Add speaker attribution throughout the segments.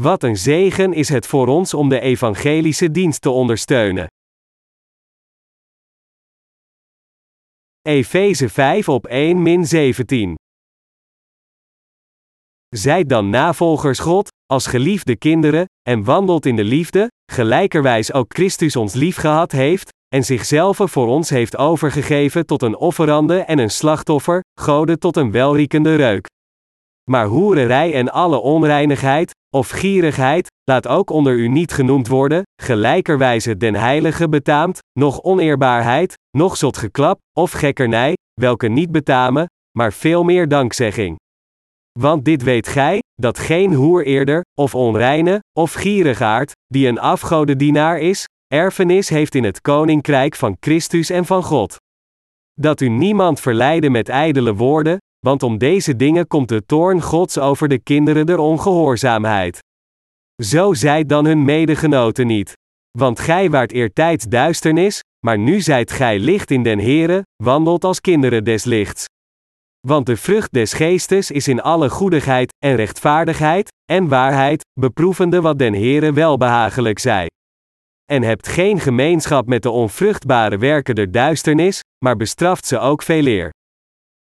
Speaker 1: Wat een zegen is het voor ons om de evangelische dienst te ondersteunen. Efeze 5 op 1 min 17. Zijt dan navolgers God, als geliefde kinderen, en wandelt in de liefde, gelijkerwijs ook Christus ons liefgehad heeft, en zichzelf voor ons heeft overgegeven tot een offerande en een slachtoffer, gode tot een welriekende reuk. Maar hoererij en alle onreinigheid, of gierigheid, laat ook onder u niet genoemd worden, gelijkerwijze den heilige betaamt, noch oneerbaarheid, noch zotgeklap, of gekkernij, welke niet betamen, maar veel meer dankzegging. Want dit weet gij, dat geen hoer eerder, of onreine, of gierigaard, die een afgodendienaar is, erfenis heeft in het koninkrijk van Christus en van God. Dat u niemand verleiden met ijdele woorden, want om deze dingen komt de toorn Gods over de kinderen der ongehoorzaamheid. Zo zijt dan hun medegenoten niet. Want gij waart eertijds duisternis, maar nu zijt gij licht in den Here, wandelt als kinderen des lichts. Want de vrucht des geestes is in alle goedigheid, en rechtvaardigheid, en waarheid, beproevende wat den Here welbehagelijk zij. En hebt geen gemeenschap met de onvruchtbare werken der duisternis, maar bestraft ze ook veel eer.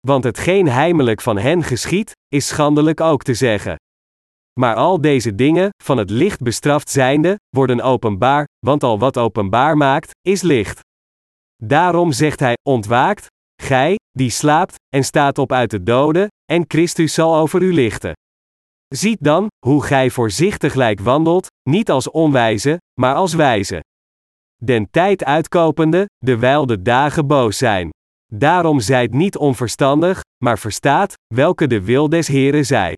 Speaker 1: Want hetgeen heimelijk van hen geschiet, is schandelijk ook te zeggen. Maar al deze dingen, van het licht bestraft zijnde, worden openbaar, want al wat openbaar maakt, is licht. Daarom zegt hij: Ontwaakt, gij, die slaapt, en staat op uit de doden, en Christus zal over u lichten. Ziet dan, hoe gij voorzichtiglijk wandelt, niet als onwijze, maar als wijze. Den tijd uitkopende, dewijl de dagen boos zijn. Daarom zijt niet onverstandig, maar verstaat, welke de wil des Heren zij.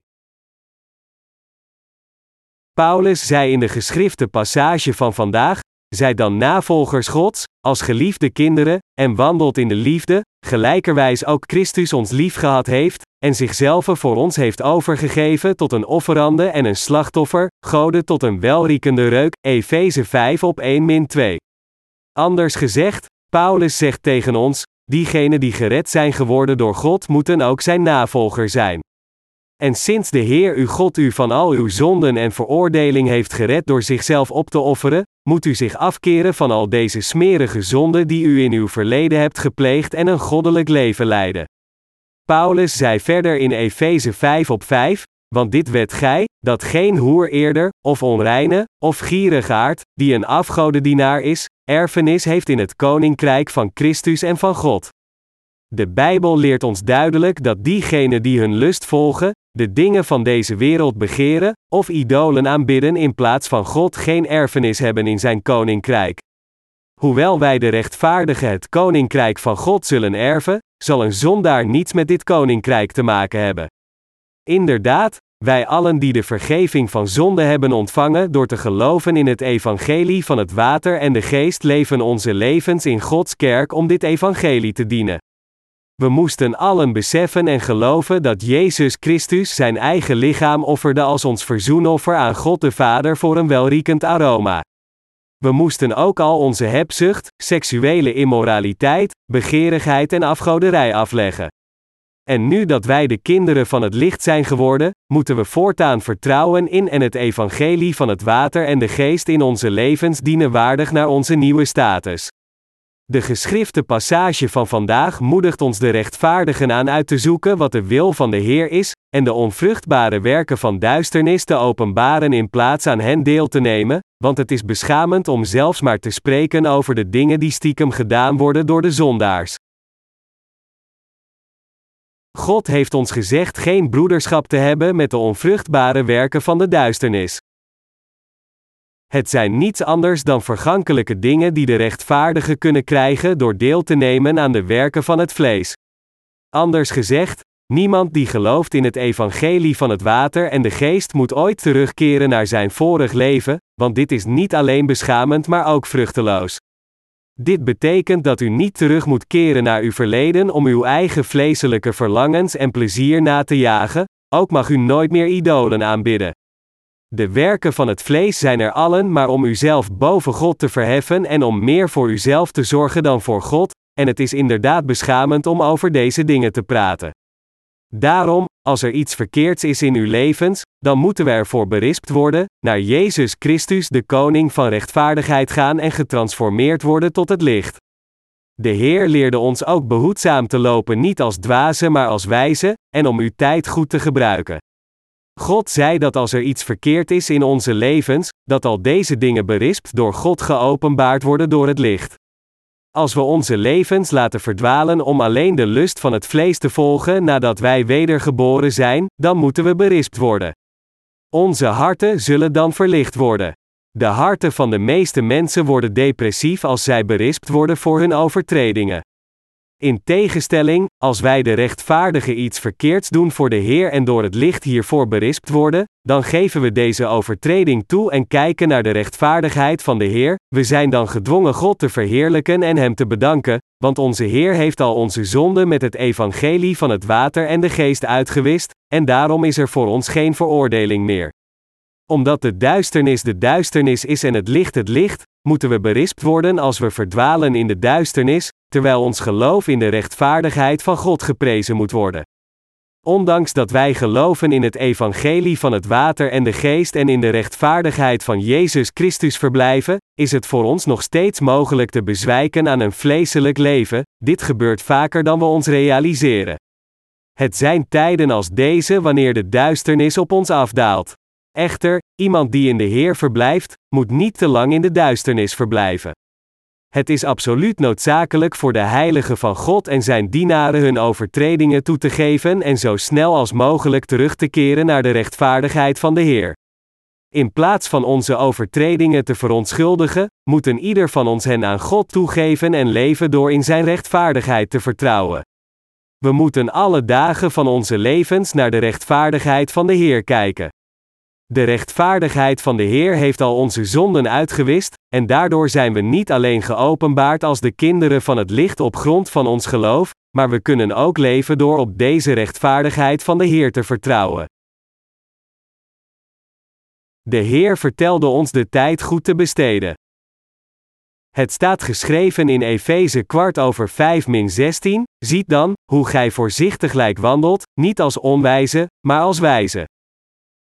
Speaker 1: Paulus zei in de geschrifte passage van vandaag: Zij dan navolgers Gods, als geliefde kinderen, en wandelt in de liefde, gelijkerwijs ook Christus ons liefgehad heeft, en zichzelf voor ons heeft overgegeven tot een offerande en een slachtoffer, gode tot een welriekende reuk, Efeze 5 op 1 min 2. Anders gezegd, Paulus zegt tegen ons, diegenen die gered zijn geworden door God moeten ook zijn navolger zijn. En sinds de Heer uw God u van al uw zonden en veroordeling heeft gered door zichzelf op te offeren, moet u zich afkeren van al deze smerige zonden die u in uw verleden hebt gepleegd en een goddelijk leven leiden. Paulus zei verder in Efeze 5 op 5, want dit wet gij, dat geen hoer eerder, of onreine, of gierigaard, die een afgodendienaar is, erfenis heeft in het koninkrijk van Christus en van God. De Bijbel leert ons duidelijk dat diegenen die hun lust volgen, de dingen van deze wereld begeren, of idolen aanbidden in plaats van God geen erfenis hebben in zijn koninkrijk. Hoewel wij de rechtvaardigen het koninkrijk van God zullen erven, zal een zondaar niets met dit koninkrijk te maken hebben. Inderdaad, wij allen die de vergeving van zonde hebben ontvangen door te geloven in het evangelie van het water en de geest leven onze levens in Gods kerk om dit evangelie te dienen. We moesten allen beseffen en geloven dat Jezus Christus zijn eigen lichaam offerde als ons verzoenoffer aan God de Vader voor een welriekend aroma. We moesten ook al onze hebzucht, seksuele immoraliteit, begeerigheid en afgoderij afleggen. En nu dat wij de kinderen van het licht zijn geworden, moeten we voortaan vertrouwen in en het evangelie van het water en de geest in onze levens dienen waardig naar onze nieuwe status. De geschrifte passage van vandaag moedigt ons de rechtvaardigen aan uit te zoeken wat de wil van de Heer is, en de onvruchtbare werken van duisternis te openbaren in plaats aan hen deel te nemen, want het is beschamend om zelfs maar te spreken over de dingen die stiekem gedaan worden door de zondaars. God heeft ons gezegd geen broederschap te hebben met de onvruchtbare werken van de duisternis. Het zijn niets anders dan vergankelijke dingen die de rechtvaardigen kunnen krijgen door deel te nemen aan de werken van het vlees. Anders gezegd, niemand die gelooft in het evangelie van het water en de geest moet ooit terugkeren naar zijn vorig leven, want dit is niet alleen beschamend maar ook vruchteloos. Dit betekent dat u niet terug moet keren naar uw verleden om uw eigen vleeselijke verlangens en plezier na te jagen, ook mag u nooit meer idolen aanbidden. De werken van het vlees zijn er allen maar om uzelf boven God te verheffen en om meer voor uzelf te zorgen dan voor God, en het is inderdaad beschamend om over deze dingen te praten. Daarom, als er iets verkeerds is in uw levens, dan moeten we ervoor berispt worden, naar Jezus Christus, de Koning van rechtvaardigheid gaan en getransformeerd worden tot het licht. De Heer leerde ons ook behoedzaam te lopen, niet als dwazen, maar als wijze, en om uw tijd goed te gebruiken. God zei dat als er iets verkeerd is in onze levens, dat al deze dingen berispt door God geopenbaard worden door het licht. Als we onze levens laten verdwalen om alleen de lust van het vlees te volgen nadat wij wedergeboren zijn, dan moeten we berispt worden. Onze harten zullen dan verlicht worden. De harten van de meeste mensen worden depressief als zij berispt worden voor hun overtredingen. In tegenstelling, als wij de rechtvaardige iets verkeerds doen voor de Heer en door het licht hiervoor berispt worden, dan geven we deze overtreding toe en kijken naar de rechtvaardigheid van de Heer, we zijn dan gedwongen God te verheerlijken en Hem te bedanken, want onze Heer heeft al onze zonden met het evangelie van het water en de geest uitgewist, en daarom is er voor ons geen veroordeling meer. Omdat de duisternis de duisternis is en het licht het licht, moeten we berispt worden als we verdwalen in de duisternis, terwijl ons geloof in de rechtvaardigheid van God geprezen moet worden. Ondanks dat wij geloven in het evangelie van het water en de geest en in de rechtvaardigheid van Jezus Christus verblijven, is het voor ons nog steeds mogelijk te bezwijken aan een vleeselijk leven, dit gebeurt vaker dan we ons realiseren. Het zijn tijden als deze wanneer de duisternis op ons afdaalt. Echter, iemand die in de Heer verblijft, moet niet te lang in de duisternis verblijven. Het is absoluut noodzakelijk voor de heiligen van God en zijn dienaren hun overtredingen toe te geven en zo snel als mogelijk terug te keren naar de rechtvaardigheid van de Heer. In plaats van onze overtredingen te verontschuldigen, moeten ieder van ons hen aan God toegeven en leven door in zijn rechtvaardigheid te vertrouwen. We moeten alle dagen van onze levens naar de rechtvaardigheid van de Heer kijken. De rechtvaardigheid van de Heer heeft al onze zonden uitgewist, en daardoor zijn we niet alleen geopenbaard als de kinderen van het licht op grond van ons geloof, maar we kunnen ook leven door op deze rechtvaardigheid van de Heer te vertrouwen. De Heer vertelde ons de tijd goed te besteden. Het staat geschreven in Efeze kwart over 5 min 16, ziet dan, hoe gij voorzichtig wandelt, niet als onwijze, maar als wijze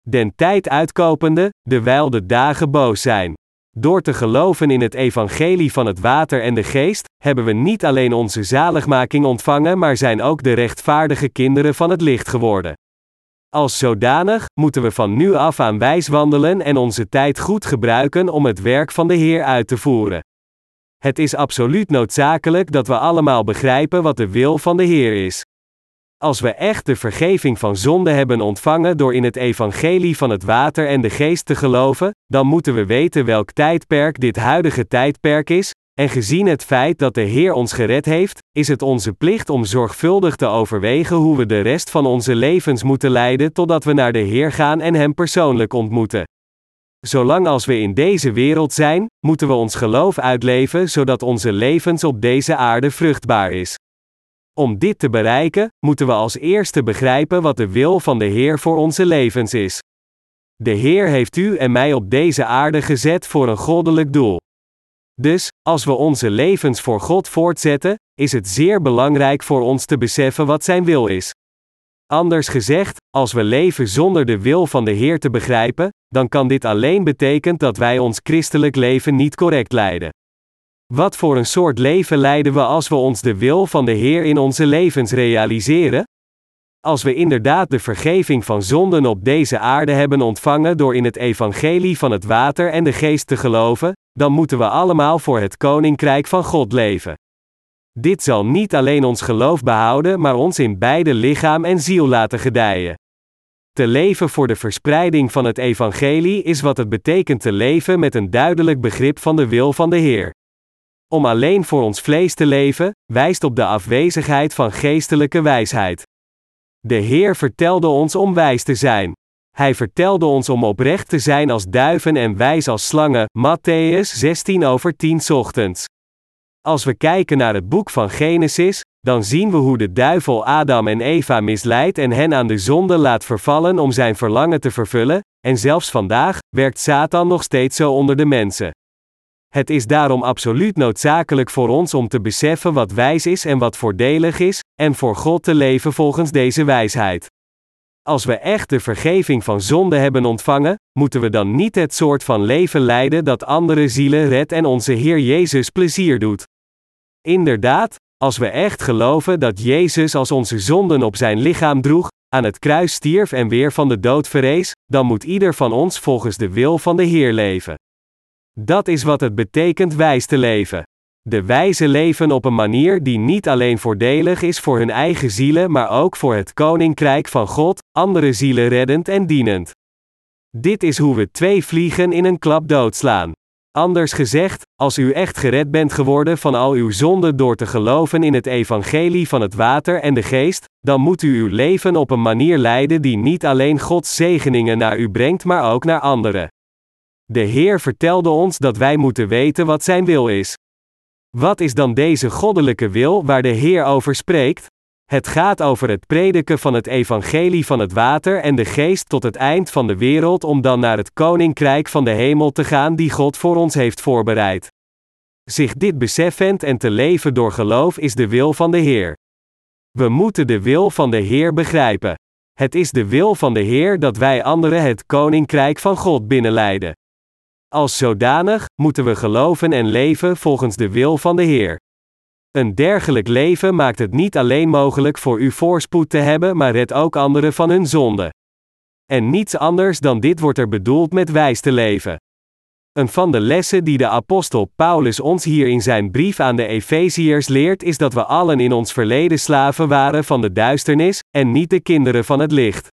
Speaker 1: den tijd uitkopende, dewijl de dagen boos zijn. Door te geloven in het evangelie van het water en de geest, hebben we niet alleen onze zaligmaking ontvangen, maar zijn ook de rechtvaardige kinderen van het licht geworden. Als zodanig moeten we van nu af aan wijs wandelen en onze tijd goed gebruiken om het werk van de Heer uit te voeren. Het is absoluut noodzakelijk dat we allemaal begrijpen wat de wil van de Heer is. Als we echt de vergeving van zonde hebben ontvangen door in het evangelie van het water en de geest te geloven, dan moeten we weten welk tijdperk dit huidige tijdperk is, en gezien het feit dat de Heer ons gered heeft, is het onze plicht om zorgvuldig te overwegen hoe we de rest van onze levens moeten leiden totdat we naar de Heer gaan en Hem persoonlijk ontmoeten. Zolang als we in deze wereld zijn, moeten we ons geloof uitleven zodat onze levens op deze aarde vruchtbaar is. Om dit te bereiken, moeten we als eerste begrijpen wat de wil van de Heer voor onze levens is. De Heer heeft u en mij op deze aarde gezet voor een goddelijk doel. Dus, als we onze levens voor God voortzetten, is het zeer belangrijk voor ons te beseffen wat Zijn wil is. Anders gezegd, als we leven zonder de wil van de Heer te begrijpen, dan kan dit alleen betekenen dat wij ons christelijk leven niet correct leiden. Wat voor een soort leven leiden we als we ons de wil van de Heer in onze levens realiseren? Als we inderdaad de vergeving van zonden op deze aarde hebben ontvangen door in het evangelie van het water en de geest te geloven, dan moeten we allemaal voor het koninkrijk van God leven. Dit zal niet alleen ons geloof behouden, maar ons in beide lichaam en ziel laten gedijen. Te leven voor de verspreiding van het evangelie is wat het betekent te leven met een duidelijk begrip van de wil van de Heer. Om alleen voor ons vlees te leven, wijst op de afwezigheid van geestelijke wijsheid. De Heer vertelde ons om wijs te zijn. Hij vertelde ons om oprecht te zijn als duiven en wijs als slangen, Matthäus 16 over 10 ochtends. Als we kijken naar het boek van Genesis, dan zien we hoe de duivel Adam en Eva misleidt en hen aan de zonde laat vervallen om zijn verlangen te vervullen, en zelfs vandaag werkt Satan nog steeds zo onder de mensen. Het is daarom absoluut noodzakelijk voor ons om te beseffen wat wijs is en wat voordelig is, en voor God te leven volgens deze wijsheid. Als we echt de vergeving van zonde hebben ontvangen, moeten we dan niet het soort van leven leiden dat andere zielen redt en onze Heer Jezus plezier doet. Inderdaad, als we echt geloven dat Jezus als onze zonden op zijn lichaam droeg, aan het kruis stierf en weer van de dood verrees, dan moet ieder van ons volgens de wil van de Heer leven. Dat is wat het betekent wijs te leven. De wijze leven op een manier die niet alleen voordelig is voor hun eigen zielen, maar ook voor het koninkrijk van God, andere zielen reddend en dienend. Dit is hoe we twee vliegen in een klap doodslaan. Anders gezegd, als u echt gered bent geworden van al uw zonden door te geloven in het evangelie van het water en de geest, dan moet u uw leven op een manier leiden die niet alleen Gods zegeningen naar u brengt, maar ook naar anderen. De Heer vertelde ons dat wij moeten weten wat Zijn wil is. Wat is dan deze goddelijke wil waar de Heer over spreekt? Het gaat over het prediken van het evangelie van het water en de geest tot het eind van de wereld om dan naar het koninkrijk van de hemel te gaan die God voor ons heeft voorbereid. Zich dit beseffend en te leven door geloof is de wil van de Heer. We moeten de wil van de Heer begrijpen. Het is de wil van de Heer dat wij anderen het koninkrijk van God binnenleiden. Als zodanig moeten we geloven en leven volgens de wil van de Heer. Een dergelijk leven maakt het niet alleen mogelijk voor u voorspoed te hebben, maar redt ook anderen van hun zonde. En niets anders dan dit wordt er bedoeld met wijs te leven. Een van de lessen die de apostel Paulus ons hier in zijn brief aan de Efeziërs leert is dat we allen in ons verleden slaven waren van de duisternis, en niet de kinderen van het licht.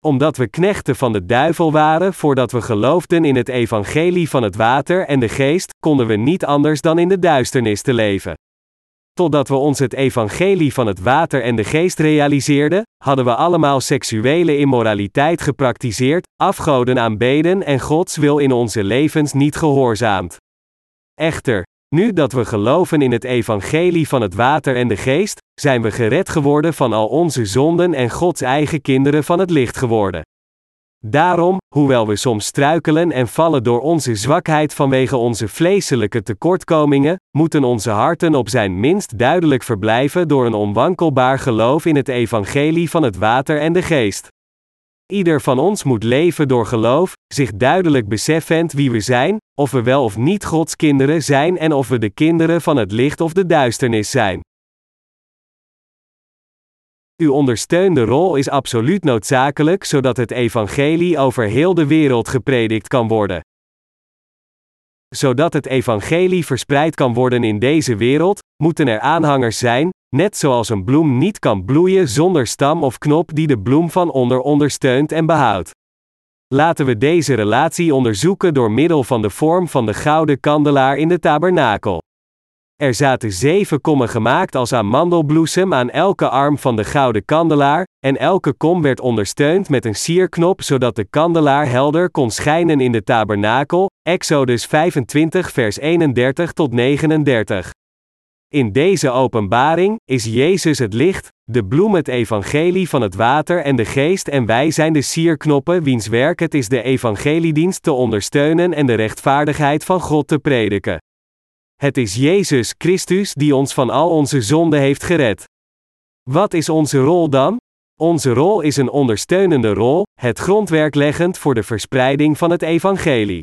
Speaker 1: Omdat we knechten van de duivel waren voordat we geloofden in het evangelie van het water en de geest, konden we niet anders dan in de duisternis te leven. Totdat we ons het evangelie van het water en de geest realiseerden, hadden we allemaal seksuele immoraliteit gepraktiseerd, afgoden aanbeden en Gods wil in onze levens niet gehoorzaamd. Echter, nu dat we geloven in het evangelie van het water en de geest, zijn we gered geworden van al onze zonden en Gods eigen kinderen van het licht geworden. Daarom, hoewel we soms struikelen en vallen door onze zwakheid vanwege onze vleeselijke tekortkomingen, moeten onze harten op zijn minst duidelijk verblijven door een onwankelbaar geloof in het evangelie van het water en de geest. Ieder van ons moet leven door geloof, zich duidelijk beseffend wie we zijn, of we wel of niet Gods kinderen zijn en of we de kinderen van het licht of de duisternis zijn. Uw ondersteunde rol is absoluut noodzakelijk zodat het evangelie over heel de wereld gepredikt kan worden. Zodat het evangelie verspreid kan worden in deze wereld, moeten er aanhangers zijn, net zoals een bloem niet kan bloeien zonder stam of knop die de bloem van onder ondersteunt en behoudt. Laten we deze relatie onderzoeken door middel van de vorm van de gouden kandelaar in de tabernakel. Er zaten zeven kommen gemaakt als amandelbloesem aan elke arm van de gouden kandelaar, en elke kom werd ondersteund met een sierknop zodat de kandelaar helder kon schijnen in de tabernakel. Exodus 25 vers 31 tot 39. In deze openbaring is Jezus het licht, de bloem het evangelie van het water en de geest en wij zijn de sierknoppen wiens werk het is de evangeliedienst te ondersteunen en de rechtvaardigheid van God te prediken. Het is Jezus Christus die ons van al onze zonden heeft gered. Wat is onze rol dan? Onze rol is een ondersteunende rol, het grondwerk leggend voor de verspreiding van het evangelie.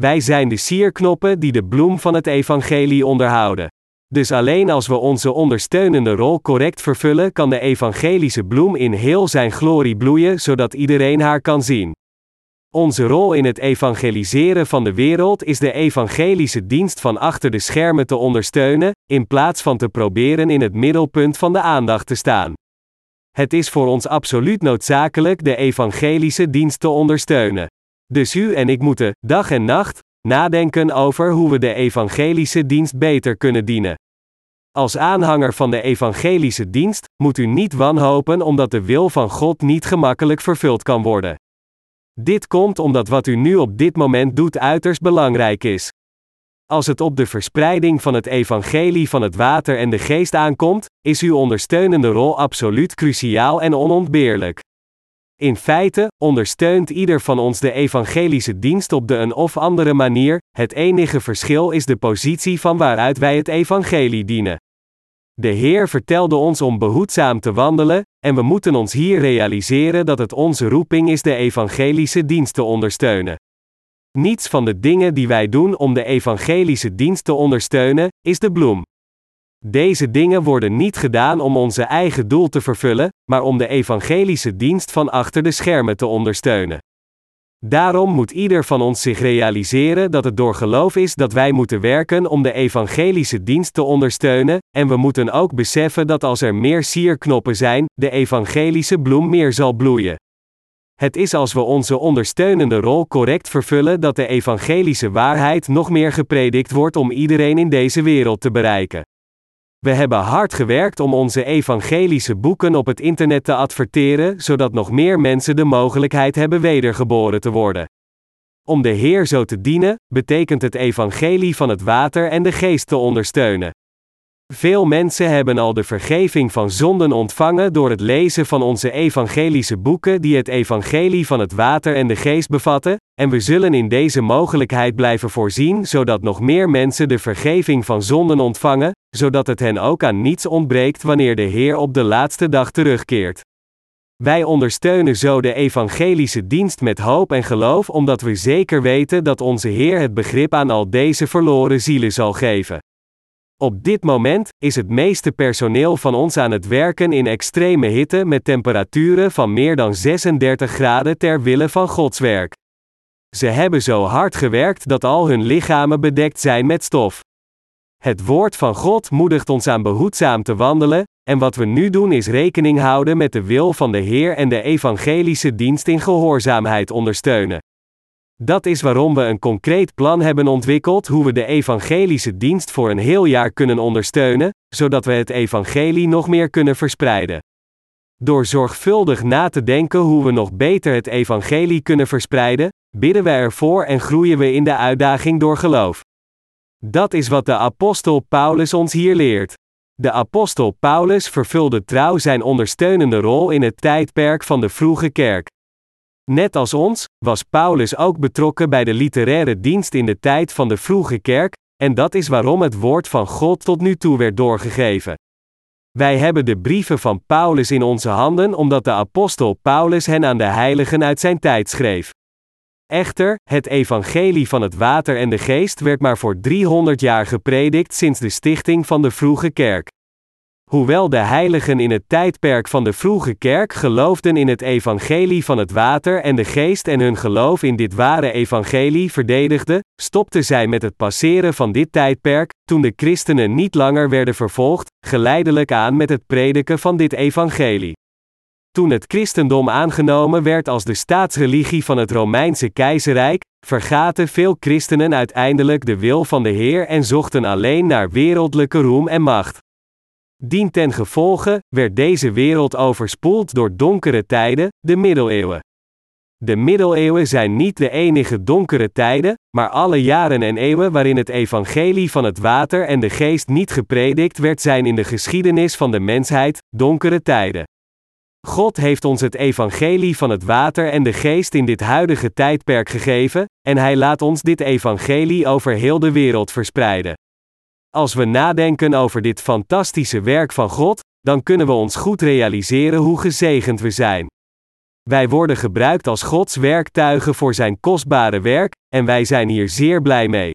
Speaker 1: Wij zijn de sierknoppen die de bloem van het evangelie onderhouden. Dus alleen als we onze ondersteunende rol correct vervullen, kan de evangelische bloem in heel zijn glorie bloeien, zodat iedereen haar kan zien. Onze rol in het evangeliseren van de wereld is de evangelische dienst van achter de schermen te ondersteunen, in plaats van te proberen in het middelpunt van de aandacht te staan. Het is voor ons absoluut noodzakelijk de evangelische dienst te ondersteunen. Dus u en ik moeten, dag en nacht, nadenken over hoe we de evangelische dienst beter kunnen dienen. Als aanhanger van de evangelische dienst, moet u niet wanhopen omdat de wil van God niet gemakkelijk vervuld kan worden. Dit komt omdat wat u nu op dit moment doet uiterst belangrijk is. Als het op de verspreiding van het evangelie van het water en de geest aankomt, is uw ondersteunende rol absoluut cruciaal en onontbeerlijk. In feite ondersteunt ieder van ons de evangelische dienst op de een of andere manier, het enige verschil is de positie van waaruit wij het evangelie dienen. De Heer vertelde ons om behoedzaam te wandelen, en we moeten ons hier realiseren dat het onze roeping is de evangelische dienst te ondersteunen. Niets van de dingen die wij doen om de evangelische dienst te ondersteunen, is de bloem. Deze dingen worden niet gedaan om onze eigen doel te vervullen, maar om de evangelische dienst van achter de schermen te ondersteunen. Daarom moet ieder van ons zich realiseren dat het door geloof is dat wij moeten werken om de evangelische dienst te ondersteunen, en we moeten ook beseffen dat als er meer sierknoppen zijn, de evangelische bloem meer zal bloeien. Het is als we onze ondersteunende rol correct vervullen dat de evangelische waarheid nog meer gepredikt wordt om iedereen in deze wereld te bereiken. We hebben hard gewerkt om onze evangelische boeken op het internet te adverteren, zodat nog meer mensen de mogelijkheid hebben wedergeboren te worden. Om de Heer zo te dienen, betekent het evangelie van het water en de geest te ondersteunen. Veel mensen hebben al de vergeving van zonden ontvangen door het lezen van onze evangelische boeken die het evangelie van het water en de geest bevatten, en we zullen in deze mogelijkheid blijven voorzien zodat nog meer mensen de vergeving van zonden ontvangen, zodat het hen ook aan niets ontbreekt wanneer de Heer op de laatste dag terugkeert. Wij ondersteunen zo de evangelische dienst met hoop en geloof omdat we zeker weten dat onze Heer het begrip aan al deze verloren zielen zal geven. Op dit moment is het meeste personeel van ons aan het werken in extreme hitte met temperaturen van meer dan 36 graden ter wille van Gods werk. Ze hebben zo hard gewerkt dat al hun lichamen bedekt zijn met stof. Het woord van God moedigt ons aan behoedzaam te wandelen, en wat we nu doen is rekening houden met de wil van de Heer en de evangelische dienst in gehoorzaamheid ondersteunen. Dat is waarom we een concreet plan hebben ontwikkeld hoe we de evangelische dienst voor een heel jaar kunnen ondersteunen, zodat we het evangelie nog meer kunnen verspreiden. Door zorgvuldig na te denken hoe we nog beter het evangelie kunnen verspreiden, bidden we ervoor en groeien we in de uitdaging door geloof. Dat is wat de apostel Paulus ons hier leert. De apostel Paulus vervulde trouw zijn ondersteunende rol in het tijdperk van de vroege kerk. Net als ons, was Paulus ook betrokken bij de literaire dienst in de tijd van de vroege kerk, en dat is waarom het woord van God tot nu toe werd doorgegeven. Wij hebben de brieven van Paulus in onze handen omdat de apostel Paulus hen aan de heiligen uit zijn tijd schreef. Echter, het evangelie van het water en de geest werd maar voor 300 jaar gepredikt sinds de stichting van de vroege kerk. Hoewel de heiligen in het tijdperk van de vroege kerk geloofden in het evangelie van het water en de geest en hun geloof in dit ware evangelie verdedigden, stopten zij met het passeren van dit tijdperk, toen de christenen niet langer werden vervolgd, geleidelijk aan met het prediken van dit evangelie. Toen het christendom aangenomen werd als de staatsreligie van het Romeinse keizerrijk, vergaten veel christenen uiteindelijk de wil van de Heer en zochten alleen naar wereldlijke roem en macht. Dien ten gevolge werd deze wereld overspoeld door donkere tijden, de middeleeuwen. De middeleeuwen zijn niet de enige donkere tijden, maar alle jaren en eeuwen waarin het evangelie van het water en de geest niet gepredikt werd zijn in de geschiedenis van de mensheid, donkere tijden. God heeft ons het evangelie van het water en de geest in dit huidige tijdperk gegeven, en Hij laat ons dit evangelie over heel de wereld verspreiden. Als we nadenken over dit fantastische werk van God, dan kunnen we ons goed realiseren hoe gezegend we zijn. Wij worden gebruikt als Gods werktuigen voor Zijn kostbare werk, en wij zijn hier zeer blij mee.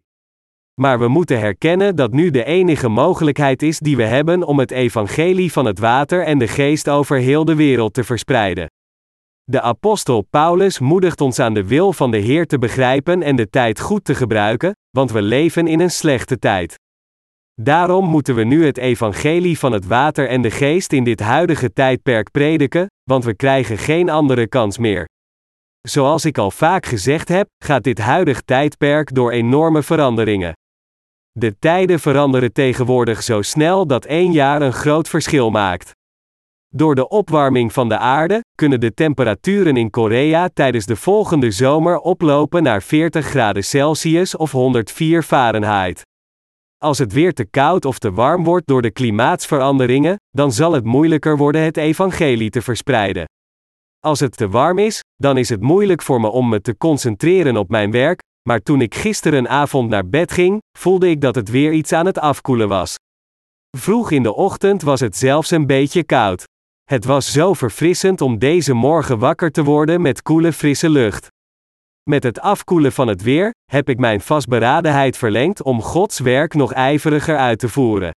Speaker 1: Maar we moeten herkennen dat nu de enige mogelijkheid is die we hebben om het evangelie van het water en de geest over heel de wereld te verspreiden. De apostel Paulus moedigt ons aan de wil van de Heer te begrijpen en de tijd goed te gebruiken, want we leven in een slechte tijd. Daarom moeten we nu het evangelie van het water en de geest in dit huidige tijdperk prediken, want we krijgen geen andere kans meer. Zoals ik al vaak gezegd heb, gaat dit huidig tijdperk door enorme veranderingen. De tijden veranderen tegenwoordig zo snel dat één jaar een groot verschil maakt. Door de opwarming van de aarde kunnen de temperaturen in Korea tijdens de volgende zomer oplopen naar 40 graden Celsius of 104 Fahrenheit. Als het weer te koud of te warm wordt door de klimaatsveranderingen, dan zal het moeilijker worden het evangelie te verspreiden. Als het te warm is, dan is het moeilijk voor me om me te concentreren op mijn werk, maar toen ik gisterenavond naar bed ging, voelde ik dat het weer iets aan het afkoelen was. Vroeg in de ochtend was het zelfs een beetje koud. Het was zo verfrissend om deze morgen wakker te worden met koele frisse lucht. Met het afkoelen van het weer, heb ik mijn vastberadenheid verlengd om Gods werk nog ijveriger uit te voeren.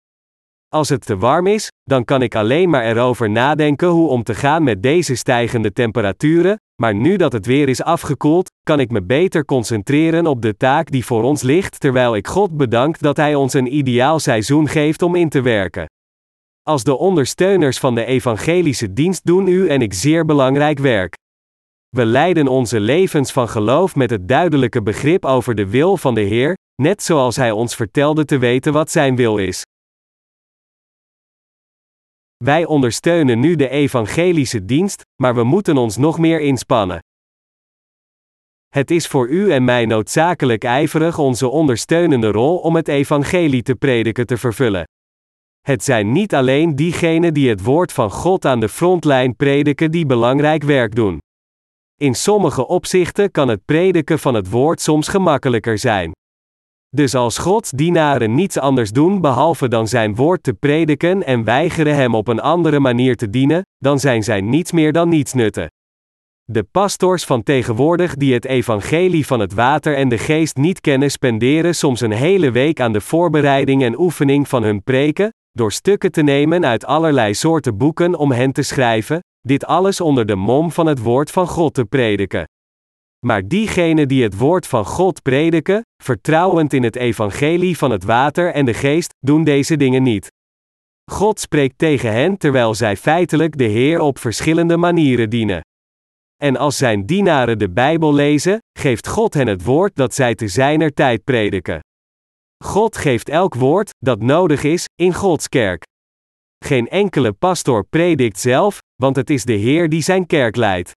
Speaker 1: Als het te warm is, dan kan ik alleen maar erover nadenken hoe om te gaan met deze stijgende temperaturen, maar nu dat het weer is afgekoeld, kan ik me beter concentreren op de taak die voor ons ligt, terwijl ik God bedank dat Hij ons een ideaal seizoen geeft om in te werken. Als de ondersteuners van de evangelische dienst doen u en ik zeer belangrijk werk. We leiden onze levens van geloof met het duidelijke begrip over de wil van de Heer, net zoals Hij ons vertelde te weten wat Zijn wil is. Wij ondersteunen nu de evangelische dienst, maar we moeten ons nog meer inspannen. Het is voor u en mij noodzakelijk ijverig onze ondersteunende rol om het evangelie te prediken te vervullen. Het zijn niet alleen diegenen die het woord van God aan de frontlijn prediken die belangrijk werk doen. In sommige opzichten kan het prediken van het woord soms gemakkelijker zijn. Dus als Gods dienaren niets anders doen behalve dan zijn woord te prediken en weigeren hem op een andere manier te dienen, dan zijn zij niets meer dan niets nutten. De pastors van tegenwoordig die het evangelie van het water en de geest niet kennen, spenderen soms een hele week aan de voorbereiding en oefening van hun preken, door stukken te nemen uit allerlei soorten boeken om hen te schrijven, dit alles onder de mom van het woord van God te prediken. Maar diegenen die het woord van God prediken, vertrouwend in het evangelie van het water en de geest, doen deze dingen niet. God spreekt tegen hen terwijl zij feitelijk de Heer op verschillende manieren dienen. En als zijn dienaren de Bijbel lezen, geeft God hen het woord dat zij te zijner tijd prediken. God geeft elk woord dat nodig is in Gods kerk. Geen enkele pastor predikt zelf, want het is de Heer die zijn kerk leidt.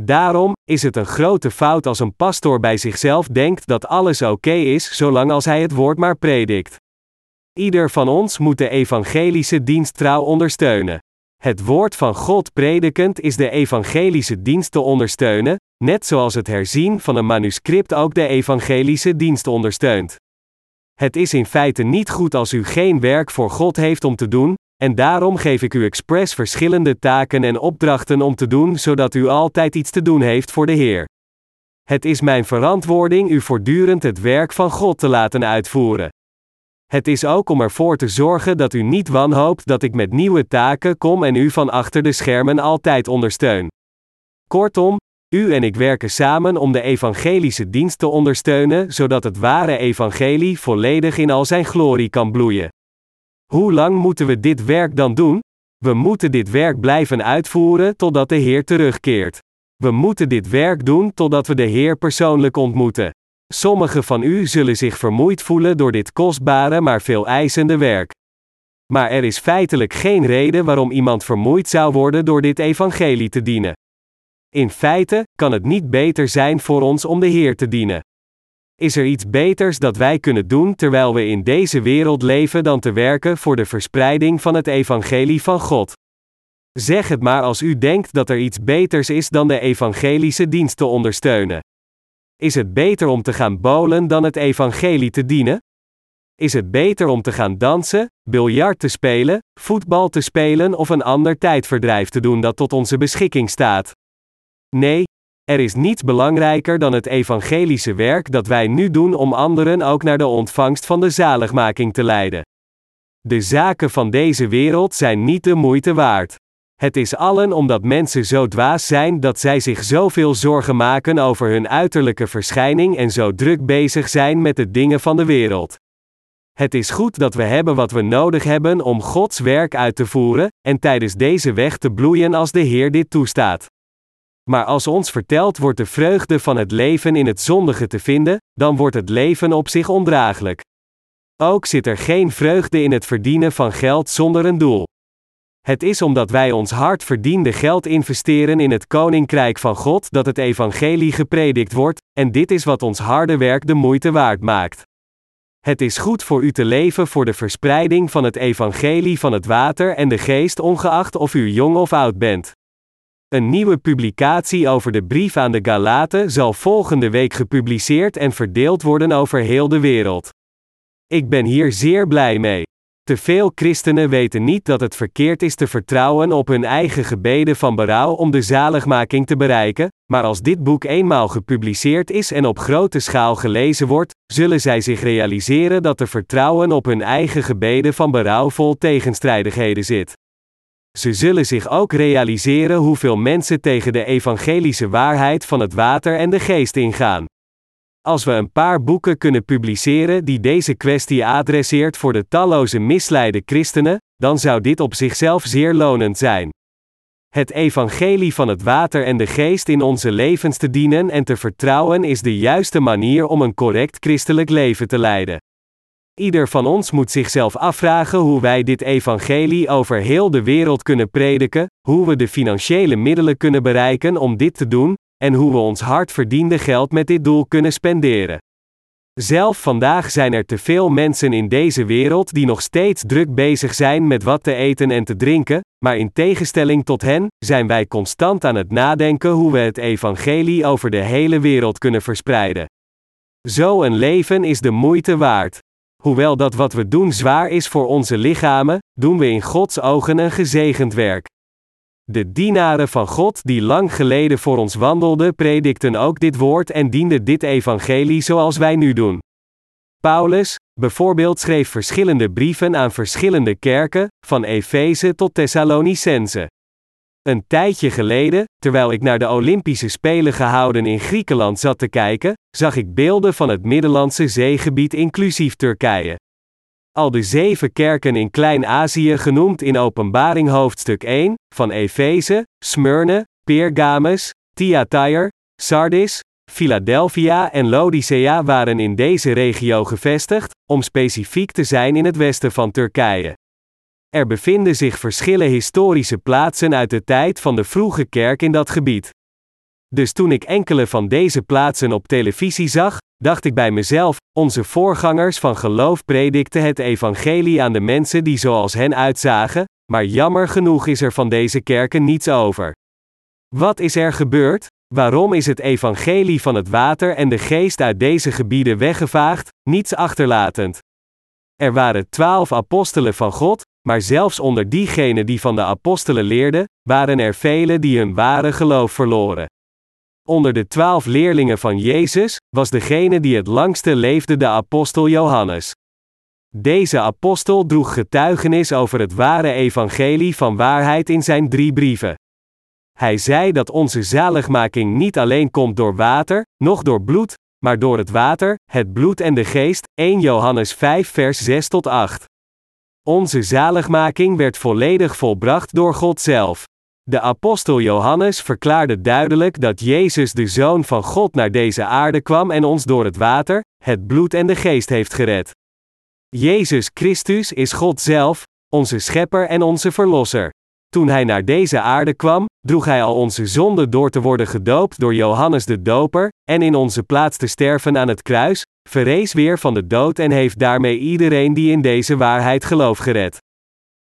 Speaker 1: Daarom is het een grote fout als een pastor bij zichzelf denkt dat alles oké is zolang als hij het woord maar predikt. Ieder van ons moet de evangelische dienst trouw ondersteunen. Het woord van God predikend is de evangelische dienst te ondersteunen, net zoals het herzien van een manuscript ook de evangelische dienst ondersteunt. Het is in feite niet goed als u geen werk voor God heeft om te doen, en daarom geef ik u expres verschillende taken en opdrachten om te doen, zodat u altijd iets te doen heeft voor de Heer. Het is mijn verantwoording u voortdurend het werk van God te laten uitvoeren. Het is ook om ervoor te zorgen dat u niet wanhoopt dat ik met nieuwe taken kom en u van achter de schermen altijd ondersteun. Kortom, u en ik werken samen om de evangelische dienst te ondersteunen, zodat het ware evangelie volledig in al zijn glorie kan bloeien. Hoe lang moeten we dit werk dan doen? We moeten dit werk blijven uitvoeren totdat de Heer terugkeert. We moeten dit werk doen totdat we de Heer persoonlijk ontmoeten. Sommigen van u zullen zich vermoeid voelen door dit kostbare maar veel eisende werk. Maar er is feitelijk geen reden waarom iemand vermoeid zou worden door dit evangelie te dienen. In feite kan het niet beter zijn voor ons om de Heer te dienen. Is er iets beters dat wij kunnen doen terwijl we in deze wereld leven dan te werken voor de verspreiding van het evangelie van God? Zeg het maar als u denkt dat er iets beters is dan de evangelische dienst te ondersteunen. Is het beter om te gaan bolen dan het evangelie te dienen? Is het beter om te gaan dansen, biljart te spelen, voetbal te spelen of een ander tijdverdrijf te doen dat tot onze beschikking staat? Nee, er is niets belangrijker dan het evangelische werk dat wij nu doen om anderen ook naar de ontvangst van de zaligmaking te leiden. De zaken van deze wereld zijn niet de moeite waard. Het is allen omdat mensen zo dwaas zijn dat zij zich zoveel zorgen maken over hun uiterlijke verschijning en zo druk bezig zijn met de dingen van de wereld. Het is goed dat we hebben wat we nodig hebben om Gods werk uit te voeren, en tijdens deze weg te bloeien als de Heer dit toestaat. Maar als ons verteld wordt de vreugde van het leven in het zondige te vinden, dan wordt het leven op zich ondraaglijk. Ook zit er geen vreugde in het verdienen van geld zonder een doel. Het is omdat wij ons hard verdiende geld investeren in het koninkrijk van God dat het evangelie gepredikt wordt, en dit is wat ons harde werk de moeite waard maakt. Het is goed voor u te leven voor de verspreiding van het evangelie van het water en de geest ongeacht of u jong of oud bent. Een nieuwe publicatie over de brief aan de Galaten zal volgende week gepubliceerd en verdeeld worden over heel de wereld. Ik ben hier zeer blij mee. Te veel christenen weten niet dat het verkeerd is te vertrouwen op hun eigen gebeden van berouw om de zaligmaking te bereiken, maar als dit boek eenmaal gepubliceerd is en op grote schaal gelezen wordt, zullen zij zich realiseren dat te vertrouwen op hun eigen gebeden van berouw vol tegenstrijdigheden zit. Ze zullen zich ook realiseren hoeveel mensen tegen de evangelische waarheid van het water en de geest ingaan. Als we een paar boeken kunnen publiceren die deze kwestie adresseert voor de talloze misleide christenen, dan zou dit op zichzelf zeer lonend zijn. Het evangelie van het water en de geest in onze levens te dienen en te vertrouwen is de juiste manier om een correct christelijk leven te leiden. Ieder van ons moet zichzelf afvragen hoe wij dit evangelie over heel de wereld kunnen prediken, hoe we de financiële middelen kunnen bereiken om dit te doen, en hoe we ons hard verdiende geld met dit doel kunnen spenderen. Zelf vandaag zijn er te veel mensen in deze wereld die nog steeds druk bezig zijn met wat te eten en te drinken, maar in tegenstelling tot hen, zijn wij constant aan het nadenken hoe we het evangelie over de hele wereld kunnen verspreiden. Zo een leven is de moeite waard. Hoewel dat wat we doen zwaar is voor onze lichamen, doen we in Gods ogen een gezegend werk. De dienaren van God die lang geleden voor ons wandelden, predikten ook dit woord en dienden dit evangelie zoals wij nu doen. Paulus, bijvoorbeeld, schreef verschillende brieven aan verschillende kerken, van Efeze tot Thessalonicense. Een tijdje geleden, terwijl ik naar de Olympische Spelen gehouden in Griekenland zat te kijken, zag ik beelden van het Middellandse zeegebied inclusief Turkije. Al de zeven kerken in Klein-Azië genoemd in Openbaring hoofdstuk 1, van Efeze, Smyrne, Pergamus, Thyatire, Sardis, Philadelphia en Laodicea waren in deze regio gevestigd, om specifiek te zijn in het westen van Turkije. Er bevinden zich verschillende historische plaatsen uit de tijd van de vroege kerk in dat gebied. Dus toen ik enkele van deze plaatsen op televisie zag, dacht ik bij mezelf: onze voorgangers van geloof predikten het evangelie aan de mensen die zoals hen uitzagen, maar jammer genoeg is er van deze kerken niets over. Wat is er gebeurd? Waarom is het evangelie van het water en de geest uit deze gebieden weggevaagd, niets achterlatend? Er waren twaalf apostelen van God, maar zelfs onder diegenen die van de apostelen leerden, waren er velen die hun ware geloof verloren. Onder de twaalf leerlingen van Jezus was degene die het langste leefde de apostel Johannes. Deze apostel droeg getuigenis over het ware evangelie van waarheid in zijn drie brieven. Hij zei dat onze zaligmaking niet alleen komt door water, noch door bloed, maar door het water, het bloed en de geest, 1 Johannes 5 vers 6 tot 8. Onze zaligmaking werd volledig volbracht door God zelf. De apostel Johannes verklaarde duidelijk dat Jezus de Zoon van God naar deze aarde kwam en ons door het water, het bloed en de geest heeft gered. Jezus Christus is God zelf, onze Schepper en onze Verlosser. Toen hij naar deze aarde kwam, droeg hij al onze zonden door te worden gedoopt door Johannes de Doper, en in onze plaats te sterven aan het kruis, verrees weer van de dood en heeft daarmee iedereen die in deze waarheid gelooft gered.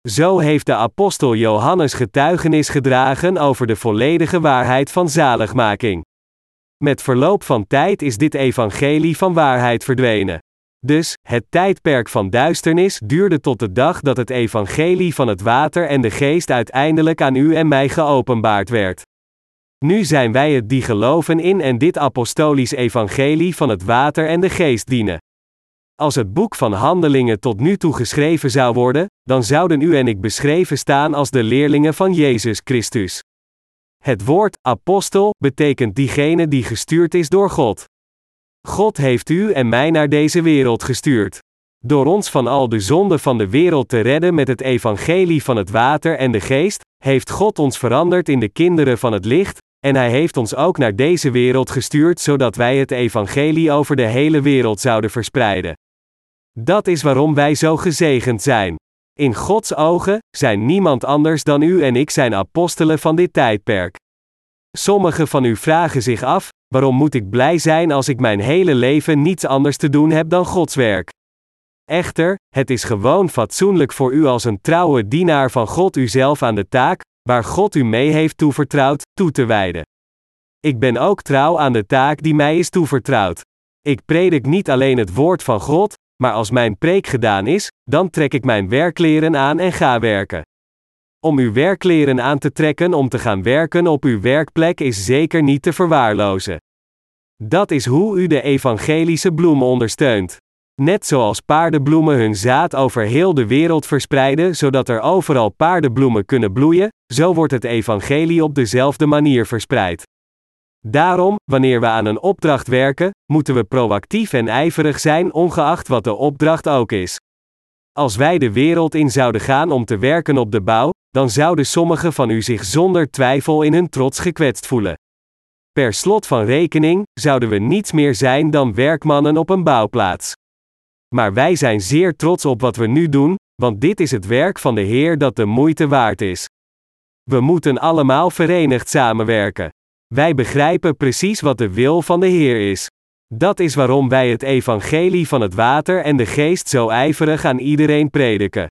Speaker 1: Zo heeft de apostel Johannes getuigenis gedragen over de volledige waarheid van zaligmaking. Met verloop van tijd is dit evangelie van waarheid verdwenen. Dus, het tijdperk van duisternis duurde tot de dag dat het evangelie van het water en de geest uiteindelijk aan u en mij geopenbaard werd. Nu zijn wij het die geloven in en dit apostolisch evangelie van het water en de geest dienen. Als het boek van Handelingen tot nu toe geschreven zou worden, dan zouden u en ik beschreven staan als de leerlingen van Jezus Christus. Het woord apostel betekent diegene die gestuurd is door God. God heeft u en mij naar deze wereld gestuurd. Door ons van al de zonden van de wereld te redden met het evangelie van het water en de geest, heeft God ons veranderd in de kinderen van het licht, en Hij heeft ons ook naar deze wereld gestuurd zodat wij het evangelie over de hele wereld zouden verspreiden. Dat is waarom wij zo gezegend zijn. In Gods ogen zijn niemand anders dan u en ik zijn apostelen van dit tijdperk. Sommigen van u vragen zich af: waarom moet ik blij zijn als ik mijn hele leven niets anders te doen heb dan Gods werk? Echter, het is gewoon fatsoenlijk voor u als een trouwe dienaar van God uzelf aan de taak, waar God u mee heeft toevertrouwd, toe te wijden. Ik ben ook trouw aan de taak die mij is toevertrouwd. Ik predik niet alleen het woord van God, maar als mijn preek gedaan is, dan trek ik mijn werkleren aan en ga werken. Om uw werkleren aan te trekken om te gaan werken op uw werkplek is zeker niet te verwaarlozen. Dat is hoe u de evangelische bloem ondersteunt. Net zoals paardenbloemen hun zaad over heel de wereld verspreiden zodat er overal paardenbloemen kunnen bloeien, zo wordt het evangelie op dezelfde manier verspreid. Daarom, wanneer we aan een opdracht werken, moeten we proactief en ijverig zijn, ongeacht wat de opdracht ook is. Als wij de wereld in zouden gaan om te werken op de bouw, dan zouden sommigen van u zich zonder twijfel in hun trots gekwetst voelen. Per slot van rekening zouden we niets meer zijn dan werkmannen op een bouwplaats. Maar wij zijn zeer trots op wat we nu doen, want dit is het werk van de Heer dat de moeite waard is. We moeten allemaal verenigd samenwerken. Wij begrijpen precies wat de wil van de Heer is. Dat is waarom wij het evangelie van het water en de geest zo ijverig aan iedereen prediken.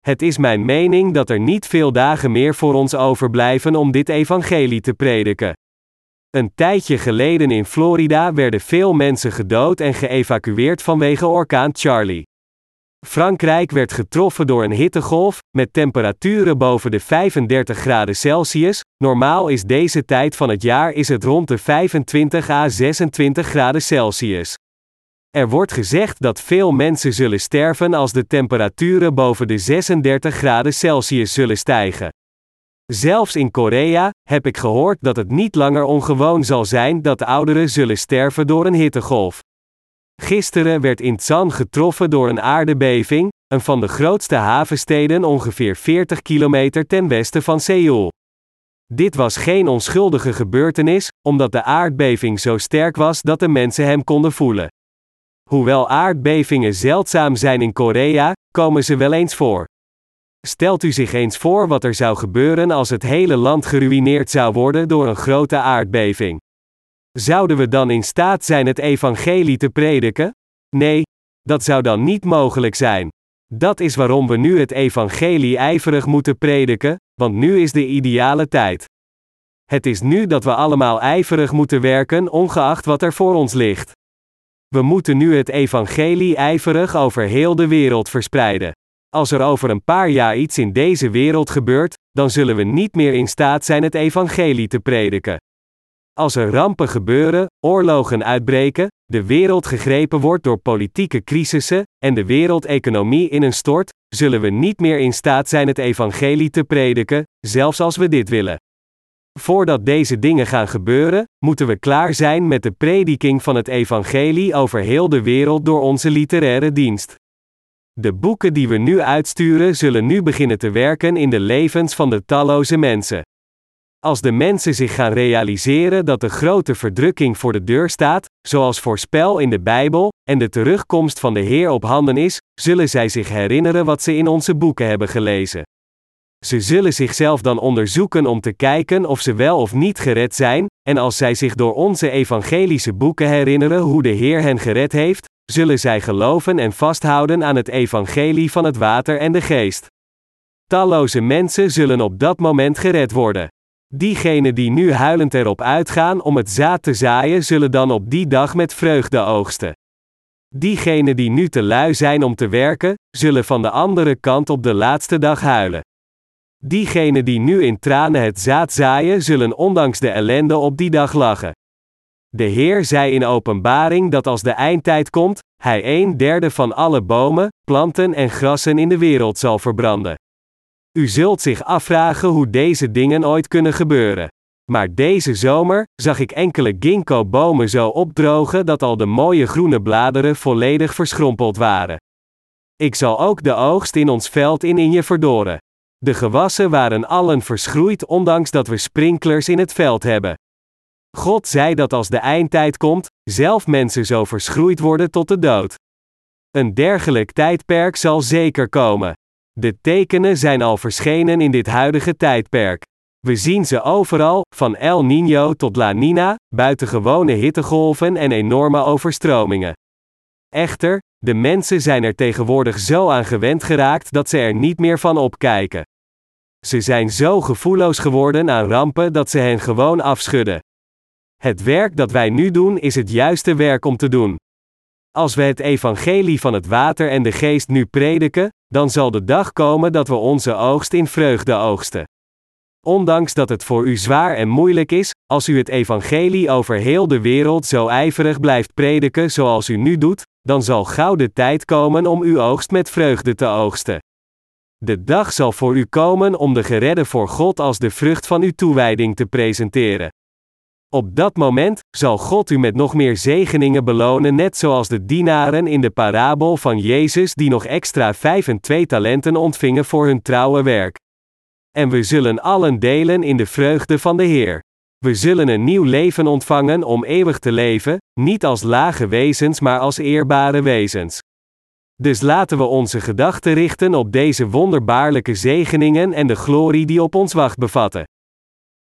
Speaker 1: Het is mijn mening dat er niet veel dagen meer voor ons overblijven om dit evangelie te prediken. Een tijdje geleden in Florida werden veel mensen gedood en geëvacueerd vanwege orkaan Charlie. Frankrijk werd getroffen door een hittegolf, met temperaturen boven de 35 graden Celsius. Normaal is deze tijd van het jaar is het rond de 25 à 26 graden Celsius. Er wordt gezegd dat veel mensen zullen sterven als de temperaturen boven de 36 graden Celsius zullen stijgen. Zelfs in Korea heb ik gehoord dat het niet langer ongewoon zal zijn dat ouderen zullen sterven door een hittegolf. Gisteren werd Incheon getroffen door een aardbeving, een van de grootste havensteden ongeveer 40 kilometer ten westen van Seoul. Dit was geen onschuldige gebeurtenis, omdat de aardbeving zo sterk was dat de mensen hem konden voelen. Hoewel aardbevingen zeldzaam zijn in Korea, komen ze wel eens voor. Stelt u zich eens voor wat er zou gebeuren als het hele land geruïneerd zou worden door een grote aardbeving. Zouden we dan in staat zijn het evangelie te prediken? Nee, dat zou dan niet mogelijk zijn. Dat is waarom we nu het evangelie ijverig moeten prediken, want nu is de ideale tijd. Het is nu dat we allemaal ijverig moeten werken, ongeacht wat er voor ons ligt. We moeten nu het evangelie ijverig over heel de wereld verspreiden. Als er over een paar jaar iets in deze wereld gebeurt, dan zullen we niet meer in staat zijn het evangelie te prediken. Als er rampen gebeuren, oorlogen uitbreken, de wereld gegrepen wordt door politieke crisissen en de wereldeconomie in een stort, zullen we niet meer in staat zijn het evangelie te prediken, zelfs als we dit willen. Voordat deze dingen gaan gebeuren, moeten we klaar zijn met de prediking van het evangelie over heel de wereld door onze literaire dienst. De boeken die we nu uitsturen zullen nu beginnen te werken in de levens van de talloze mensen. Als de mensen zich gaan realiseren dat de grote verdrukking voor de deur staat, zoals voorspel in de Bijbel, en de terugkomst van de Heer op handen is, zullen zij zich herinneren wat ze in onze boeken hebben gelezen. Ze zullen zichzelf dan onderzoeken om te kijken of ze wel of niet gered zijn, en als zij zich door onze evangelische boeken herinneren hoe de Heer hen gered heeft, zullen zij geloven en vasthouden aan het evangelie van het water en de geest. Talloze mensen zullen op dat moment gered worden. Diegenen die nu huilend erop uitgaan om het zaad te zaaien, zullen dan op die dag met vreugde oogsten. Diegenen die nu te lui zijn om te werken, zullen van de andere kant op de laatste dag huilen. Diegenen die nu in tranen het zaad zaaien, zullen ondanks de ellende op die dag lachen. De Heer zei in openbaring dat als de eindtijd komt, Hij een derde van alle bomen, planten en grassen in de wereld zal verbranden. U zult zich afvragen hoe deze dingen ooit kunnen gebeuren. Maar deze zomer zag ik enkele ginkgo-bomen zo opdrogen dat al de mooie groene bladeren volledig verschrompeld waren. Ik zal ook de oogst in ons veld in in je verdoren. De gewassen waren allen verschroeid ondanks dat we sprinklers in het veld hebben. God zei dat als de eindtijd komt, zelf mensen zo verschroeid worden tot de dood. Een dergelijk tijdperk zal zeker komen. De tekenen zijn al verschenen in dit huidige tijdperk. We zien ze overal, van El Niño tot La Nina, buitengewone hittegolven en enorme overstromingen. Echter, de mensen zijn er tegenwoordig zo aan gewend geraakt dat ze er niet meer van opkijken. Ze zijn zo gevoelloos geworden aan rampen dat ze hen gewoon afschudden. Het werk dat wij nu doen is het juiste werk om te doen. Als we het evangelie van het water en de geest nu prediken, dan zal de dag komen dat we onze oogst in vreugde oogsten. Ondanks dat het voor u zwaar en moeilijk is, als u het evangelie over heel de wereld zo ijverig blijft prediken zoals u nu doet, dan zal gauw de tijd komen om uw oogst met vreugde te oogsten. De dag zal voor u komen om de geredde voor God als de vrucht van uw toewijding te presenteren. Op dat moment zal God u met nog meer zegeningen belonen, net zoals de dienaren in de parabel van Jezus die nog extra vijf en twee talenten ontvingen voor hun trouwe werk. En we zullen allen delen in de vreugde van de Heer. We zullen een nieuw leven ontvangen om eeuwig te leven, niet als lage wezens, maar als eerbare wezens. Dus laten we onze gedachten richten op deze wonderbaarlijke zegeningen en de glorie die op ons wacht bevatten.